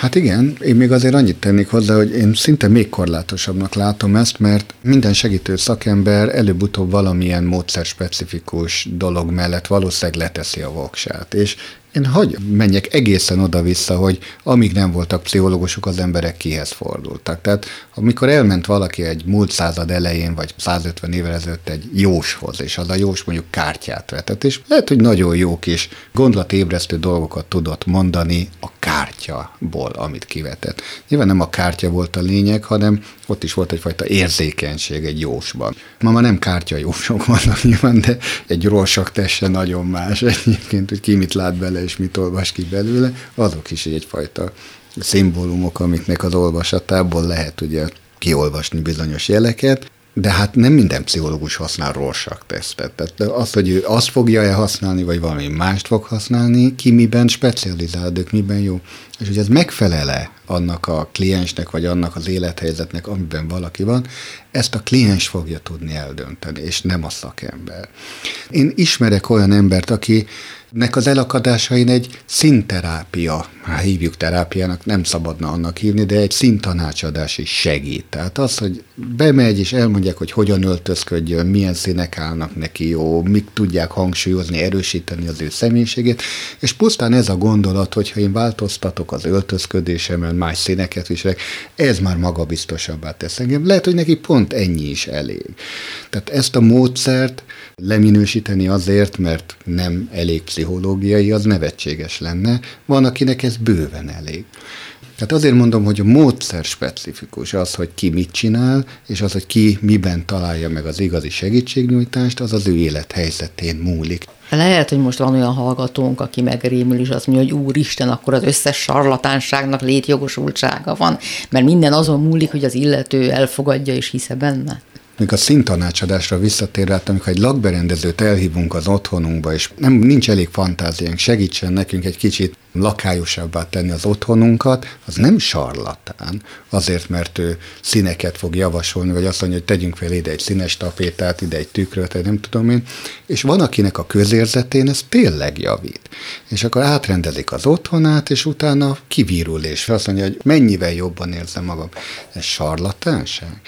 Hát igen, én még azért annyit tennék hozzá, hogy én szinte még korlátosabbnak látom ezt, mert minden segítő szakember előbb-utóbb valamilyen módszer specifikus dolog mellett valószínűleg leteszi a voksát. És én hagy menjek egészen oda-vissza, hogy amíg nem voltak pszichológusok, az emberek kihez fordultak. Tehát amikor elment valaki egy múlt század elején, vagy 150 évvel ezelőtt egy jóshoz, és az a jós mondjuk kártyát vetett, és lehet, hogy nagyon jó kis gondolatébresztő dolgokat tudott mondani a kártyaból, amit kivetett. Nyilván nem a kártya volt a lényeg, hanem ott is volt egyfajta érzékenység egy jósban. Ma már nem kártya jósok vannak nyilván, de egy rorsak tesse nagyon más egyébként, hogy ki mit lát bele és mit olvas ki belőle, azok is egyfajta szimbólumok, amiknek az olvasatából lehet ugye kiolvasni bizonyos jeleket, de hát nem minden pszichológus használ Rorschach tesztet. Tehát az, hogy ő azt fogja-e használni, vagy valami mást fog használni, ki miben specializálódik, miben jó. És hogy ez megfelele annak a kliensnek, vagy annak az élethelyzetnek, amiben valaki van, ezt a kliens fogja tudni eldönteni, és nem a szakember. Én ismerek olyan embert, aki nek az elakadásain egy színterápia, hát hívjuk terápiának, nem szabadna annak hívni, de egy színtanácsadás is segít. Tehát az, hogy bemegy és elmondják, hogy hogyan öltözködjön, milyen színek állnak neki jó, mik tudják hangsúlyozni, erősíteni az ő személyiségét, és pusztán ez a gondolat, hogyha én változtatok az öltözködésemen, más színeket viselek, ez már magabiztosabbá tesz engem. Lehet, hogy neki pont ennyi is elég. Tehát ezt a módszert leminősíteni azért, mert nem elég pszichológiai, az nevetséges lenne. Van, akinek ez bőven elég. Tehát azért mondom, hogy a módszer specifikus, az, hogy ki mit csinál, és az, hogy ki miben találja meg az igazi segítségnyújtást, az az ő élethelyzetén múlik. Lehet, hogy most van olyan hallgatónk, aki megrémül, és azt mondja, hogy úristen, akkor az összes sarlatánságnak létjogosultsága van, mert minden azon múlik, hogy az illető elfogadja és hisze benne. Még a szintanácsadásra visszatérve, hát amikor egy lakberendezőt elhívunk az otthonunkba, és nem, nincs elég fantáziánk, segítsen nekünk egy kicsit lakályosabbá tenni az otthonunkat, az nem sarlatán, azért, mert ő színeket fog javasolni, vagy azt mondja, hogy tegyünk fel ide egy színes tapétát, ide egy tükröt, nem tudom én. És van, akinek a közérzetén ez tényleg javít. És akkor átrendezik az otthonát, és utána kivírul, és azt mondja, hogy mennyivel jobban érzem magam. Ez sarlatánság.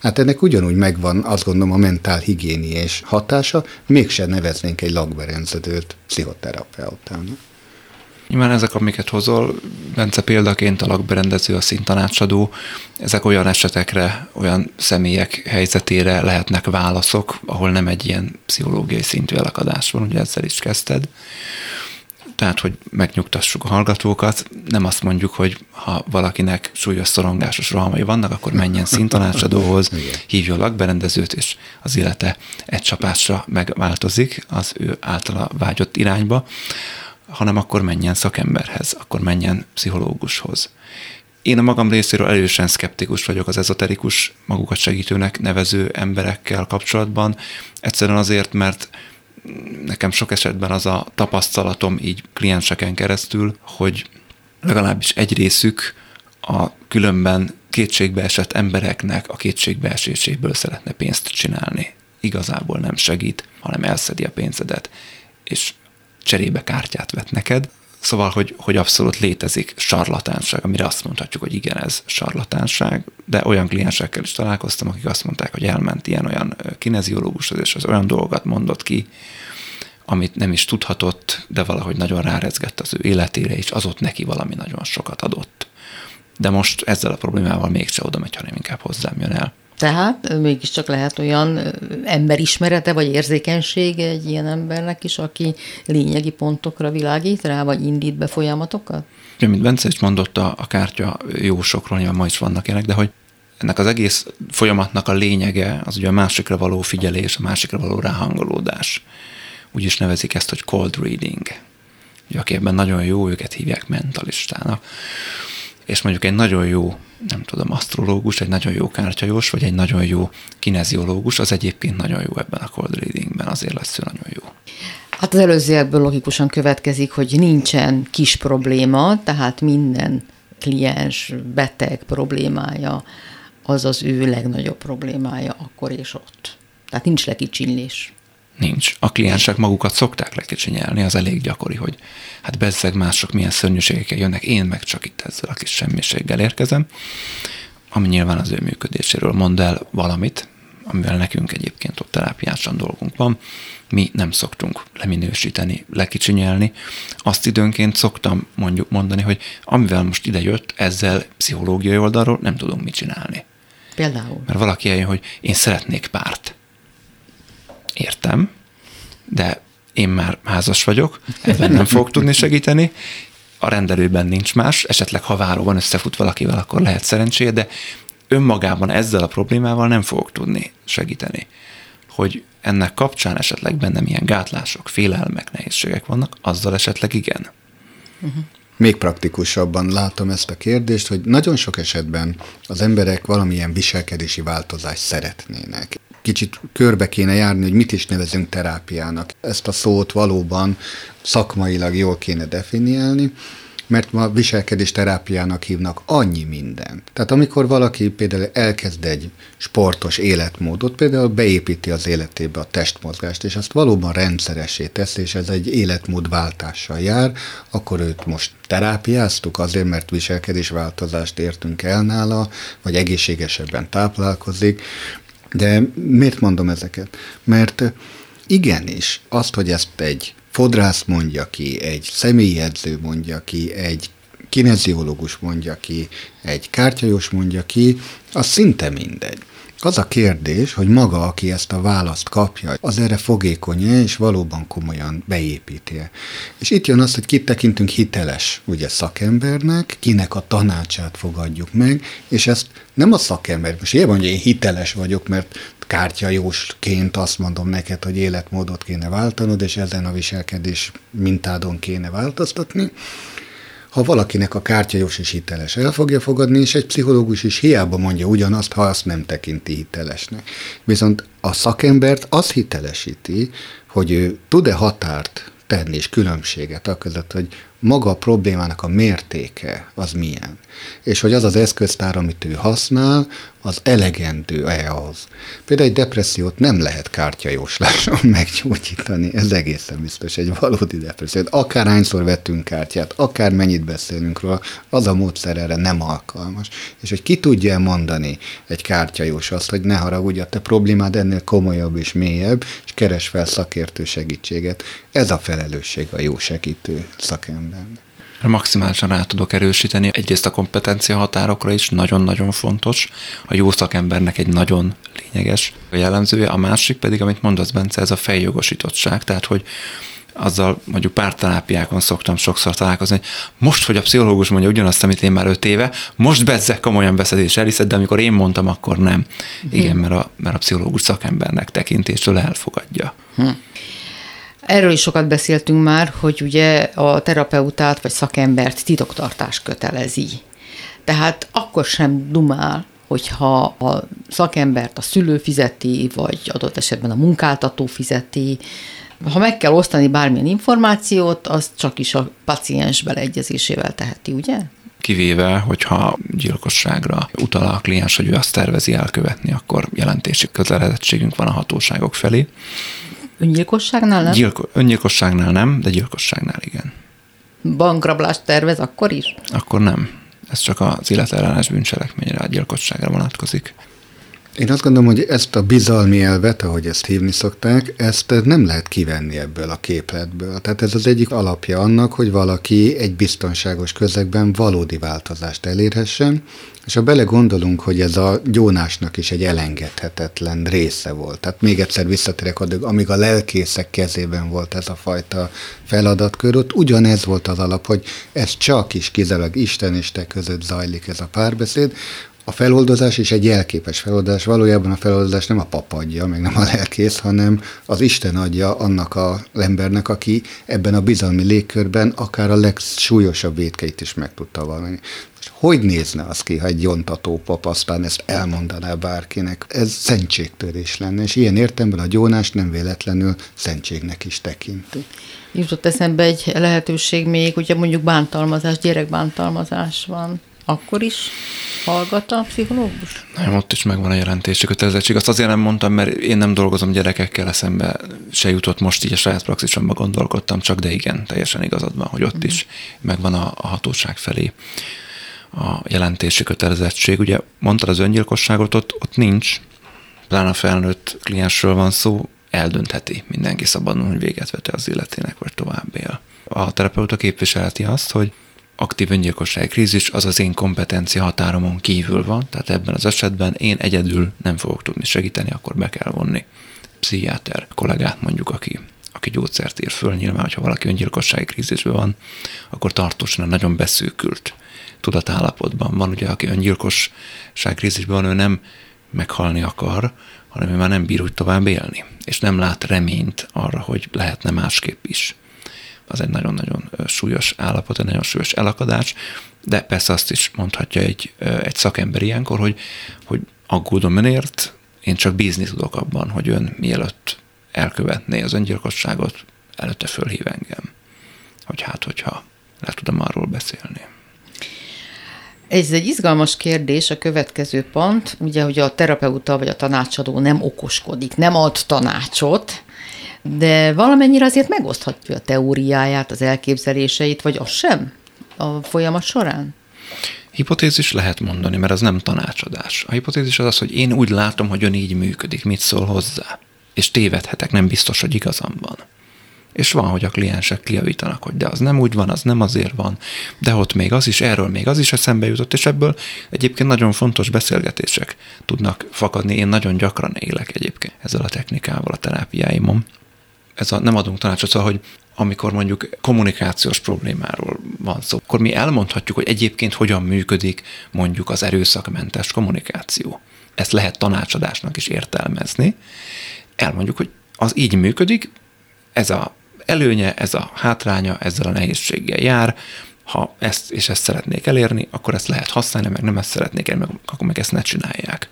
Hát ennek ugyanúgy megvan, azt gondolom, a mentál higiéniés hatása, mégsem neveznénk egy lakberendezőt pszichoterapeutának. Nyilván ezek, amiket hozol, Bence példaként a lakberendező, a szintanácsadó, ezek olyan esetekre, olyan személyek helyzetére lehetnek válaszok, ahol nem egy ilyen pszichológiai szintű elakadás van, ugye ezzel is kezdted tehát, hogy megnyugtassuk a hallgatókat, nem azt mondjuk, hogy ha valakinek súlyos szorongásos rohamai vannak, akkor menjen szintanácsadóhoz, hívjon lakberendezőt, és az élete egy csapásra megváltozik az ő általa vágyott irányba, hanem akkor menjen szakemberhez, akkor menjen pszichológushoz. Én a magam részéről erősen szkeptikus vagyok az ezoterikus, magukat segítőnek nevező emberekkel kapcsolatban, egyszerűen azért, mert nekem sok esetben az a tapasztalatom így klienseken keresztül, hogy legalábbis egy részük a különben kétségbeesett embereknek a kétségbeeséséből szeretne pénzt csinálni. Igazából nem segít, hanem elszedi a pénzedet, és cserébe kártyát vet neked. Szóval, hogy, hogy abszolút létezik sarlatánság, amire azt mondhatjuk, hogy igen, ez sarlatánság, de olyan kliensekkel is találkoztam, akik azt mondták, hogy elment ilyen-olyan kineziológushoz, és az olyan dolgokat mondott ki, amit nem is tudhatott, de valahogy nagyon rárezgett az ő életére, és az ott neki valami nagyon sokat adott. De most ezzel a problémával mégse oda megy, hanem inkább hozzám jön el. Tehát mégiscsak lehet olyan emberismerete vagy érzékenység egy ilyen embernek is, aki lényegi pontokra világít rá, vagy indít be folyamatokat? Ja, mint Bence is mondott, a, a kártya jó sokról, nyilván ma is vannak ilyenek, de hogy ennek az egész folyamatnak a lényege az ugye a másikra való figyelés, a másikra való ráhangolódás. Úgy is nevezik ezt, hogy cold reading. Ugye, aki ebben nagyon jó, őket hívják mentalistának. És mondjuk egy nagyon jó nem tudom, asztrológus, egy nagyon jó kártyajós, vagy egy nagyon jó kineziológus, az egyébként nagyon jó ebben a cold readingben, azért lesz ő nagyon jó. Hát az előzőekből logikusan következik, hogy nincsen kis probléma, tehát minden kliens beteg problémája az az ő legnagyobb problémája akkor és ott. Tehát nincs lekicsinlés. Nincs. A kliensek magukat szokták lekicsinyelni, az elég gyakori, hogy hát bezzeg mások milyen szörnyűségekkel jönnek, én meg csak itt ezzel a kis semmiséggel érkezem, ami nyilván az ő működéséről mond el valamit, amivel nekünk egyébként ott terápiásan dolgunk van. Mi nem szoktunk leminősíteni, lekicsinyelni. Azt időnként szoktam mondjuk mondani, hogy amivel most ide jött, ezzel pszichológiai oldalról nem tudunk mit csinálni. Például? Mert valaki eljön, hogy én szeretnék párt értem, de én már házas vagyok, ebben nem fogok tudni segíteni, a rendelőben nincs más, esetleg ha váróban összefut valakivel, akkor lehet szerencséje, de önmagában ezzel a problémával nem fogok tudni segíteni. Hogy ennek kapcsán esetleg bennem ilyen gátlások, félelmek, nehézségek vannak, azzal esetleg igen. Uh-huh. Még praktikusabban látom ezt a kérdést, hogy nagyon sok esetben az emberek valamilyen viselkedési változást szeretnének kicsit körbe kéne járni, hogy mit is nevezünk terápiának. Ezt a szót valóban szakmailag jól kéne definiálni, mert ma viselkedés terápiának hívnak annyi minden. Tehát amikor valaki például elkezd egy sportos életmódot, például beépíti az életébe a testmozgást, és azt valóban rendszeressé tesz, és ez egy életmódváltással jár, akkor őt most terápiáztuk azért, mert viselkedésváltozást értünk el nála, vagy egészségesebben táplálkozik, de miért mondom ezeket? Mert igenis, azt, hogy ezt egy fodrász mondja ki, egy személyedző mondja ki, egy kineziológus mondja ki, egy kártyajós mondja ki, az szinte mindegy. Az a kérdés, hogy maga, aki ezt a választ kapja, az erre fogékony és valóban komolyan beépíti -e. És itt jön az, hogy kit tekintünk hiteles ugye szakembernek, kinek a tanácsát fogadjuk meg, és ezt nem a szakember, most ilyen mondja, én hiteles vagyok, mert kártyajósként azt mondom neked, hogy életmódot kéne váltanod, és ezen a viselkedés mintádon kéne változtatni, ha valakinek a kártyajós is hiteles, el fogja fogadni, és egy pszichológus is hiába mondja ugyanazt, ha azt nem tekinti hitelesnek. Viszont a szakembert az hitelesíti, hogy ő tud-e határt tenni és különbséget a között, hogy maga a problémának a mértéke az milyen. És hogy az az eszköztár, amit ő használ, az elegendő-e ahhoz. Például egy depressziót nem lehet kártyajósláson meggyógyítani, ez egészen biztos egy valódi depressziót. Akárhányszor vettünk kártyát, akár mennyit beszélünk róla, az a módszer erre nem alkalmas. És hogy ki tudja mondani egy kártyajós azt, hogy ne haragudj, a te problémád ennél komolyabb és mélyebb, és keres fel szakértő segítséget. Ez a felelősség a jó segítő szakembernek maximálisan rá tudok erősíteni. Egyrészt a kompetencia határokra is nagyon-nagyon fontos. A jó szakembernek egy nagyon lényeges jellemzője. A másik pedig, amit mondasz, Bence, ez a feljogosítottság. Tehát, hogy azzal mondjuk párterápiákon szoktam sokszor találkozni, hogy most, hogy a pszichológus mondja ugyanazt, amit én már öt éve, most bezzek komolyan veszed és elhiszed, de amikor én mondtam, akkor nem. Igen, mert a, mert a pszichológus szakembernek tekintésről elfogadja. Hm. Erről is sokat beszéltünk már, hogy ugye a terapeutát vagy szakembert titoktartás kötelezi. Tehát akkor sem dumál, hogyha a szakembert a szülő fizeti, vagy adott esetben a munkáltató fizeti, Ha meg kell osztani bármilyen információt, az csak is a paciens beleegyezésével teheti, ugye? Kivéve, hogyha gyilkosságra utal a kliens, hogy ő azt tervezi elkövetni, akkor jelentési kötelezettségünk van a hatóságok felé. Öngyilkosságnál nem? Gyilko- öngyilkosságnál nem, de gyilkosságnál igen. Bankrablást tervez akkor is? Akkor nem. Ez csak az illetellenes bűncselekményre, a gyilkosságra vonatkozik. Én azt gondolom, hogy ezt a bizalmi elvet, ahogy ezt hívni szokták, ezt nem lehet kivenni ebből a képletből. Tehát ez az egyik alapja annak, hogy valaki egy biztonságos közegben valódi változást elérhessen, és ha belegondolunk, hogy ez a gyónásnak is egy elengedhetetlen része volt. Tehát még egyszer visszatérek addig, amíg a lelkészek kezében volt ez a fajta feladatkör, ott ugyanez volt az alap, hogy ez csak is kizárólag Isten és te között zajlik ez a párbeszéd, a feloldozás is egy jelképes feloldás. Valójában a feloldozás nem a pap adja, meg nem a lelkész, hanem az Isten adja annak a embernek, aki ebben a bizalmi légkörben akár a legsúlyosabb védkeit is meg tudta valani. Hogy nézne az ki, ha egy jontató pap aztán ezt elmondaná bárkinek? Ez szentségtörés lenne, és ilyen értemben a gyónást nem véletlenül szentségnek is tekinti. Jutott eszembe egy lehetőség még, ugye mondjuk bántalmazás, gyerekbántalmazás van akkor is hallgat a pszichológus? Nem, ott is megvan a jelentési kötelezettség. Azt azért nem mondtam, mert én nem dolgozom gyerekekkel, eszembe se jutott most így a saját praxisomban gondolkodtam, csak de igen, teljesen igazad van, hogy ott uh-huh. is megvan a, a hatóság felé a jelentési kötelezettség. Ugye mondtad az öngyilkosságot, ott, ott nincs, pláne a felnőtt kliensről van szó, eldöntheti mindenki szabadon, hogy véget vete az életének, vagy tovább él. A terapeuta képviselheti azt, hogy aktív öngyilkossági krízis az az én kompetencia határomon kívül van, tehát ebben az esetben én egyedül nem fogok tudni segíteni, akkor be kell vonni pszichiáter kollégát mondjuk, aki, aki gyógyszert ír föl. Nyilván, hogyha valaki öngyilkossági krízisben van, akkor tartósan nagyon beszűkült tudatállapotban van. Ugye, aki öngyilkosság krízisben van, ő nem meghalni akar, hanem ő már nem bír úgy tovább élni, és nem lát reményt arra, hogy lehetne másképp is az egy nagyon-nagyon súlyos állapot, egy nagyon súlyos elakadás, de persze azt is mondhatja egy, egy szakember ilyenkor, hogy, hogy aggódom önért, én csak bízni tudok abban, hogy ön mielőtt elkövetné az öngyilkosságot, előtte fölhív engem, hogy hát, hogyha le tudom arról beszélni. Ez egy izgalmas kérdés, a következő pont, ugye, hogy a terapeuta vagy a tanácsadó nem okoskodik, nem ad tanácsot, de valamennyire azért megoszthatja a teóriáját, az elképzeléseit, vagy az sem a folyamat során? Hipotézis lehet mondani, mert az nem tanácsadás. A hipotézis az az, hogy én úgy látom, hogy ön így működik, mit szól hozzá. És tévedhetek, nem biztos, hogy igazam van. És van, hogy a kliensek kiavítanak, hogy de az nem úgy van, az nem azért van, de ott még az is, erről még az is eszembe jutott, és ebből egyébként nagyon fontos beszélgetések tudnak fakadni. Én nagyon gyakran élek egyébként ezzel a technikával a terápiáimon ez a nem adunk tanácsot, szóval, hogy amikor mondjuk kommunikációs problémáról van szó, akkor mi elmondhatjuk, hogy egyébként hogyan működik mondjuk az erőszakmentes kommunikáció. Ezt lehet tanácsadásnak is értelmezni. Elmondjuk, hogy az így működik, ez a előnye, ez a hátránya, ezzel a nehézséggel jár, ha ezt és ezt szeretnék elérni, akkor ezt lehet használni, meg nem ezt szeretnék elérni, akkor meg ezt ne csinálják.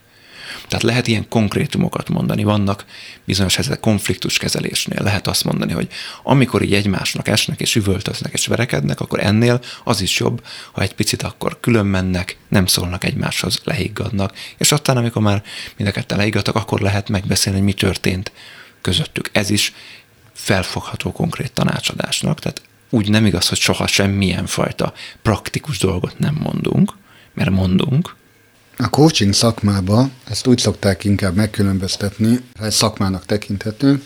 Tehát lehet ilyen konkrétumokat mondani, vannak bizonyos helyzetek konfliktuskezelésnél. Lehet azt mondani, hogy amikor így egymásnak esnek és üvöltöznek és verekednek, akkor ennél az is jobb, ha egy picit akkor külön mennek, nem szólnak egymáshoz, lehiggadnak, és aztán amikor már mind a ketten lehiggadtak, akkor lehet megbeszélni, hogy mi történt közöttük. Ez is felfogható konkrét tanácsadásnak, tehát úgy nem igaz, hogy soha semmilyen fajta praktikus dolgot nem mondunk, mert mondunk, a coaching szakmába ezt úgy szokták inkább megkülönböztetni, ha ez szakmának tekinthető.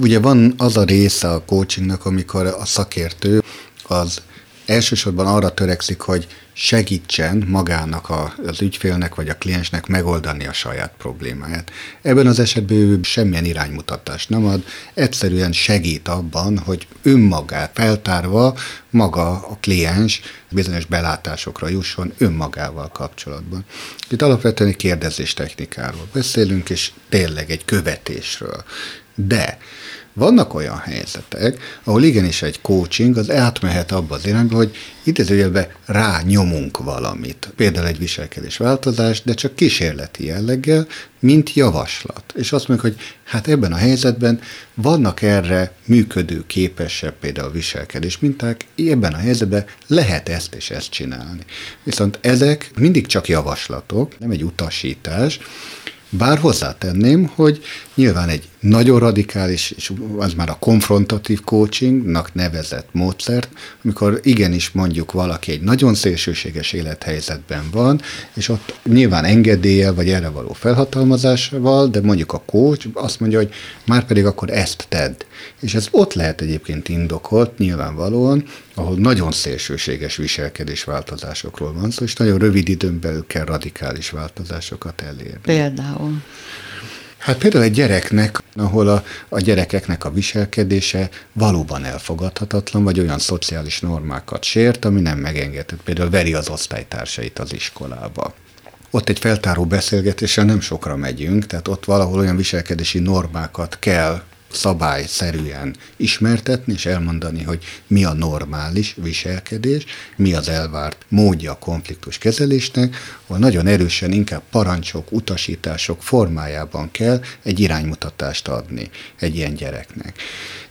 Ugye van az a része a coachingnak, amikor a szakértő az elsősorban arra törekszik, hogy segítsen magának a, az ügyfélnek vagy a kliensnek megoldani a saját problémáját. Ebben az esetben ő semmilyen iránymutatást nem ad, egyszerűen segít abban, hogy önmagát feltárva maga a kliens bizonyos belátásokra jusson önmagával kapcsolatban. Itt alapvetően egy kérdezés technikáról beszélünk, és tényleg egy követésről. De vannak olyan helyzetek, ahol igenis egy coaching az átmehet abba az irányba, hogy idézőjelben rányomunk valamit. Például egy viselkedés változás, de csak kísérleti jelleggel, mint javaslat. És azt mondjuk, hogy hát ebben a helyzetben vannak erre működő, képesebb például viselkedés minták, ebben a helyzetben lehet ezt és ezt csinálni. Viszont ezek mindig csak javaslatok, nem egy utasítás, bár hozzátenném, hogy nyilván egy nagyon radikális, és az már a konfrontatív coachingnak nevezett módszert, amikor igenis mondjuk valaki egy nagyon szélsőséges élethelyzetben van, és ott nyilván engedélye vagy erre való felhatalmazásával, de mondjuk a coach azt mondja, hogy már pedig akkor ezt tedd. És ez ott lehet egyébként indokolt, nyilvánvalóan, ahol nagyon szélsőséges viselkedés változásokról van szó, és nagyon rövid időn belül kell radikális változásokat elérni. Például. Hát például egy gyereknek, ahol a, a gyerekeknek a viselkedése valóban elfogadhatatlan, vagy olyan szociális normákat sért, ami nem megengedett. Például veri az osztálytársait az iskolába. Ott egy feltáró beszélgetéssel nem sokra megyünk, tehát ott valahol olyan viselkedési normákat kell szabályszerűen ismertetni és elmondani, hogy mi a normális viselkedés, mi az elvárt módja a konfliktus kezelésnek, ahol nagyon erősen inkább parancsok, utasítások formájában kell egy iránymutatást adni egy ilyen gyereknek.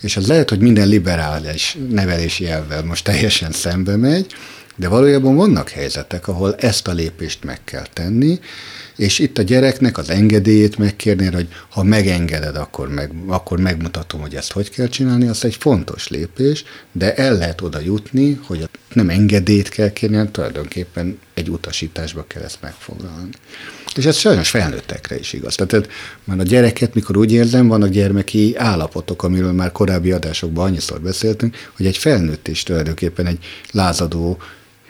És az lehet, hogy minden liberális nevelési elvvel most teljesen szembe megy, de valójában vannak helyzetek, ahol ezt a lépést meg kell tenni, és itt a gyereknek az engedélyét megkérni, hogy ha megengeded, akkor, meg, akkor megmutatom, hogy ezt hogy kell csinálni, az egy fontos lépés, de el lehet oda jutni, hogy nem engedélyt kell kérni, hanem tulajdonképpen egy utasításba kell ezt megfoglalni. És ez sajnos felnőttekre is igaz. Tehát már a gyereket, mikor úgy érzem, vannak gyermeki állapotok, amiről már korábbi adásokban annyiszor beszéltünk, hogy egy felnőtt is tulajdonképpen egy lázadó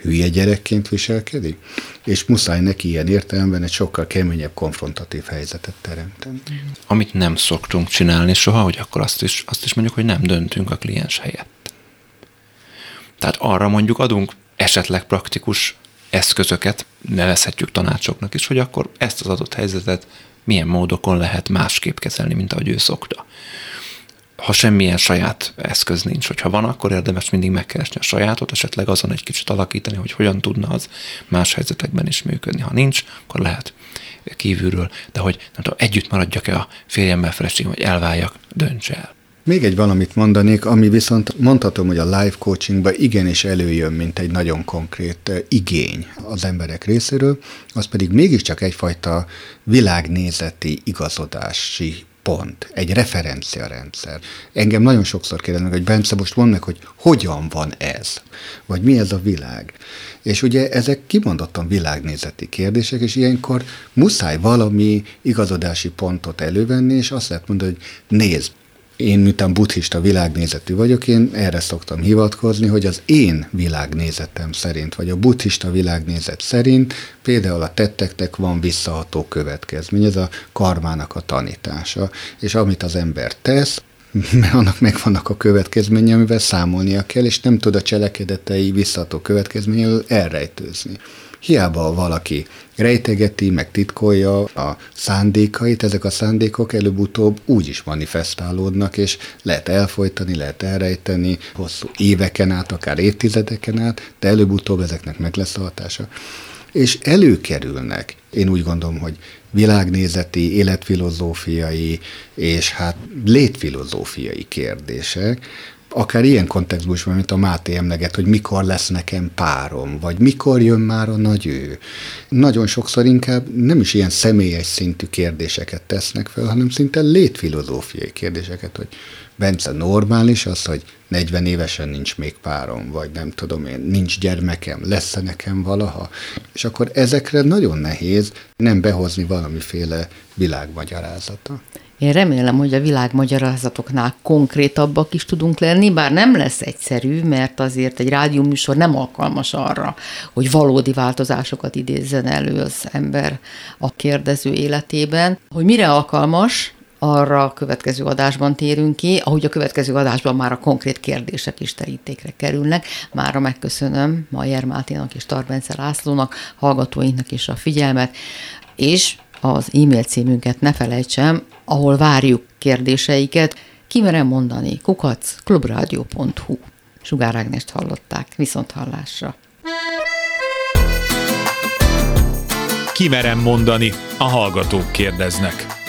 hülye gyerekként viselkedik, és muszáj neki ilyen értelemben egy sokkal keményebb konfrontatív helyzetet teremteni. Amit nem szoktunk csinálni soha, hogy akkor azt is, azt is mondjuk, hogy nem döntünk a kliens helyett. Tehát arra mondjuk adunk esetleg praktikus eszközöket, nevezhetjük tanácsoknak is, hogy akkor ezt az adott helyzetet milyen módokon lehet másképp kezelni, mint ahogy ő szokta ha semmilyen saját eszköz nincs, hogyha van, akkor érdemes mindig megkeresni a sajátot, esetleg azon egy kicsit alakítani, hogy hogyan tudna az más helyzetekben is működni. Ha nincs, akkor lehet kívülről, de hogy nem tudom, együtt maradjak-e a férjemmel, feleségem, hogy elváljak, dönts el. Még egy valamit mondanék, ami viszont mondhatom, hogy a live coachingban igenis előjön, mint egy nagyon konkrét eh, igény az emberek részéről, az pedig mégiscsak egyfajta világnézeti igazodási pont, egy referenciarendszer. Engem nagyon sokszor kérdeznek, hogy Bence, most mondd meg, hogy hogyan van ez, vagy mi ez a világ. És ugye ezek kimondottan világnézeti kérdések, és ilyenkor muszáj valami igazodási pontot elővenni, és azt lehet mondani, hogy nézd, én, miután buddhista világnézetű vagyok, én erre szoktam hivatkozni, hogy az én világnézetem szerint, vagy a buddhista világnézet szerint például a tetteknek van visszaható következmény, ez a karmának a tanítása, és amit az ember tesz, mert annak megvannak a következménye, amivel számolnia kell, és nem tud a cselekedetei visszató következményről elrejtőzni. Hiába valaki rejtegeti, meg titkolja a szándékait, ezek a szándékok előbb-utóbb úgy is manifestálódnak, és lehet elfolytani, lehet elrejteni hosszú éveken át, akár évtizedeken át, de előbb-utóbb ezeknek meg lesz a hatása. És előkerülnek, én úgy gondolom, hogy világnézeti, életfilozófiai és hát létfilozófiai kérdések, akár ilyen kontextusban mint a Máté emleget, hogy mikor lesz nekem párom, vagy mikor jön már a nagy ő. Nagyon sokszor inkább nem is ilyen személyes szintű kérdéseket tesznek fel, hanem szinte létfilozófiai kérdéseket, hogy Bence, normális az, hogy 40 évesen nincs még párom, vagy nem tudom én, nincs gyermekem, lesz-e nekem valaha? És akkor ezekre nagyon nehéz nem behozni valamiféle világmagyarázata. Én remélem, hogy a világmagyarázatoknál konkrétabbak is tudunk lenni, bár nem lesz egyszerű, mert azért egy rádióműsor nem alkalmas arra, hogy valódi változásokat idézzen elő az ember a kérdező életében. Hogy mire alkalmas, arra a következő adásban térünk ki, ahogy a következő adásban már a konkrét kérdések is terítékre kerülnek. Mára megköszönöm Majer Máténak és Tarbence Lászlónak, hallgatóinknak is a figyelmet, és az e-mail címünket ne felejtsem, ahol várjuk kérdéseiket, kimerem mondani, kukac, klubrádió.hu. Sugár Ágnest hallották, viszont hallásra. Kimerem mondani, a hallgatók kérdeznek.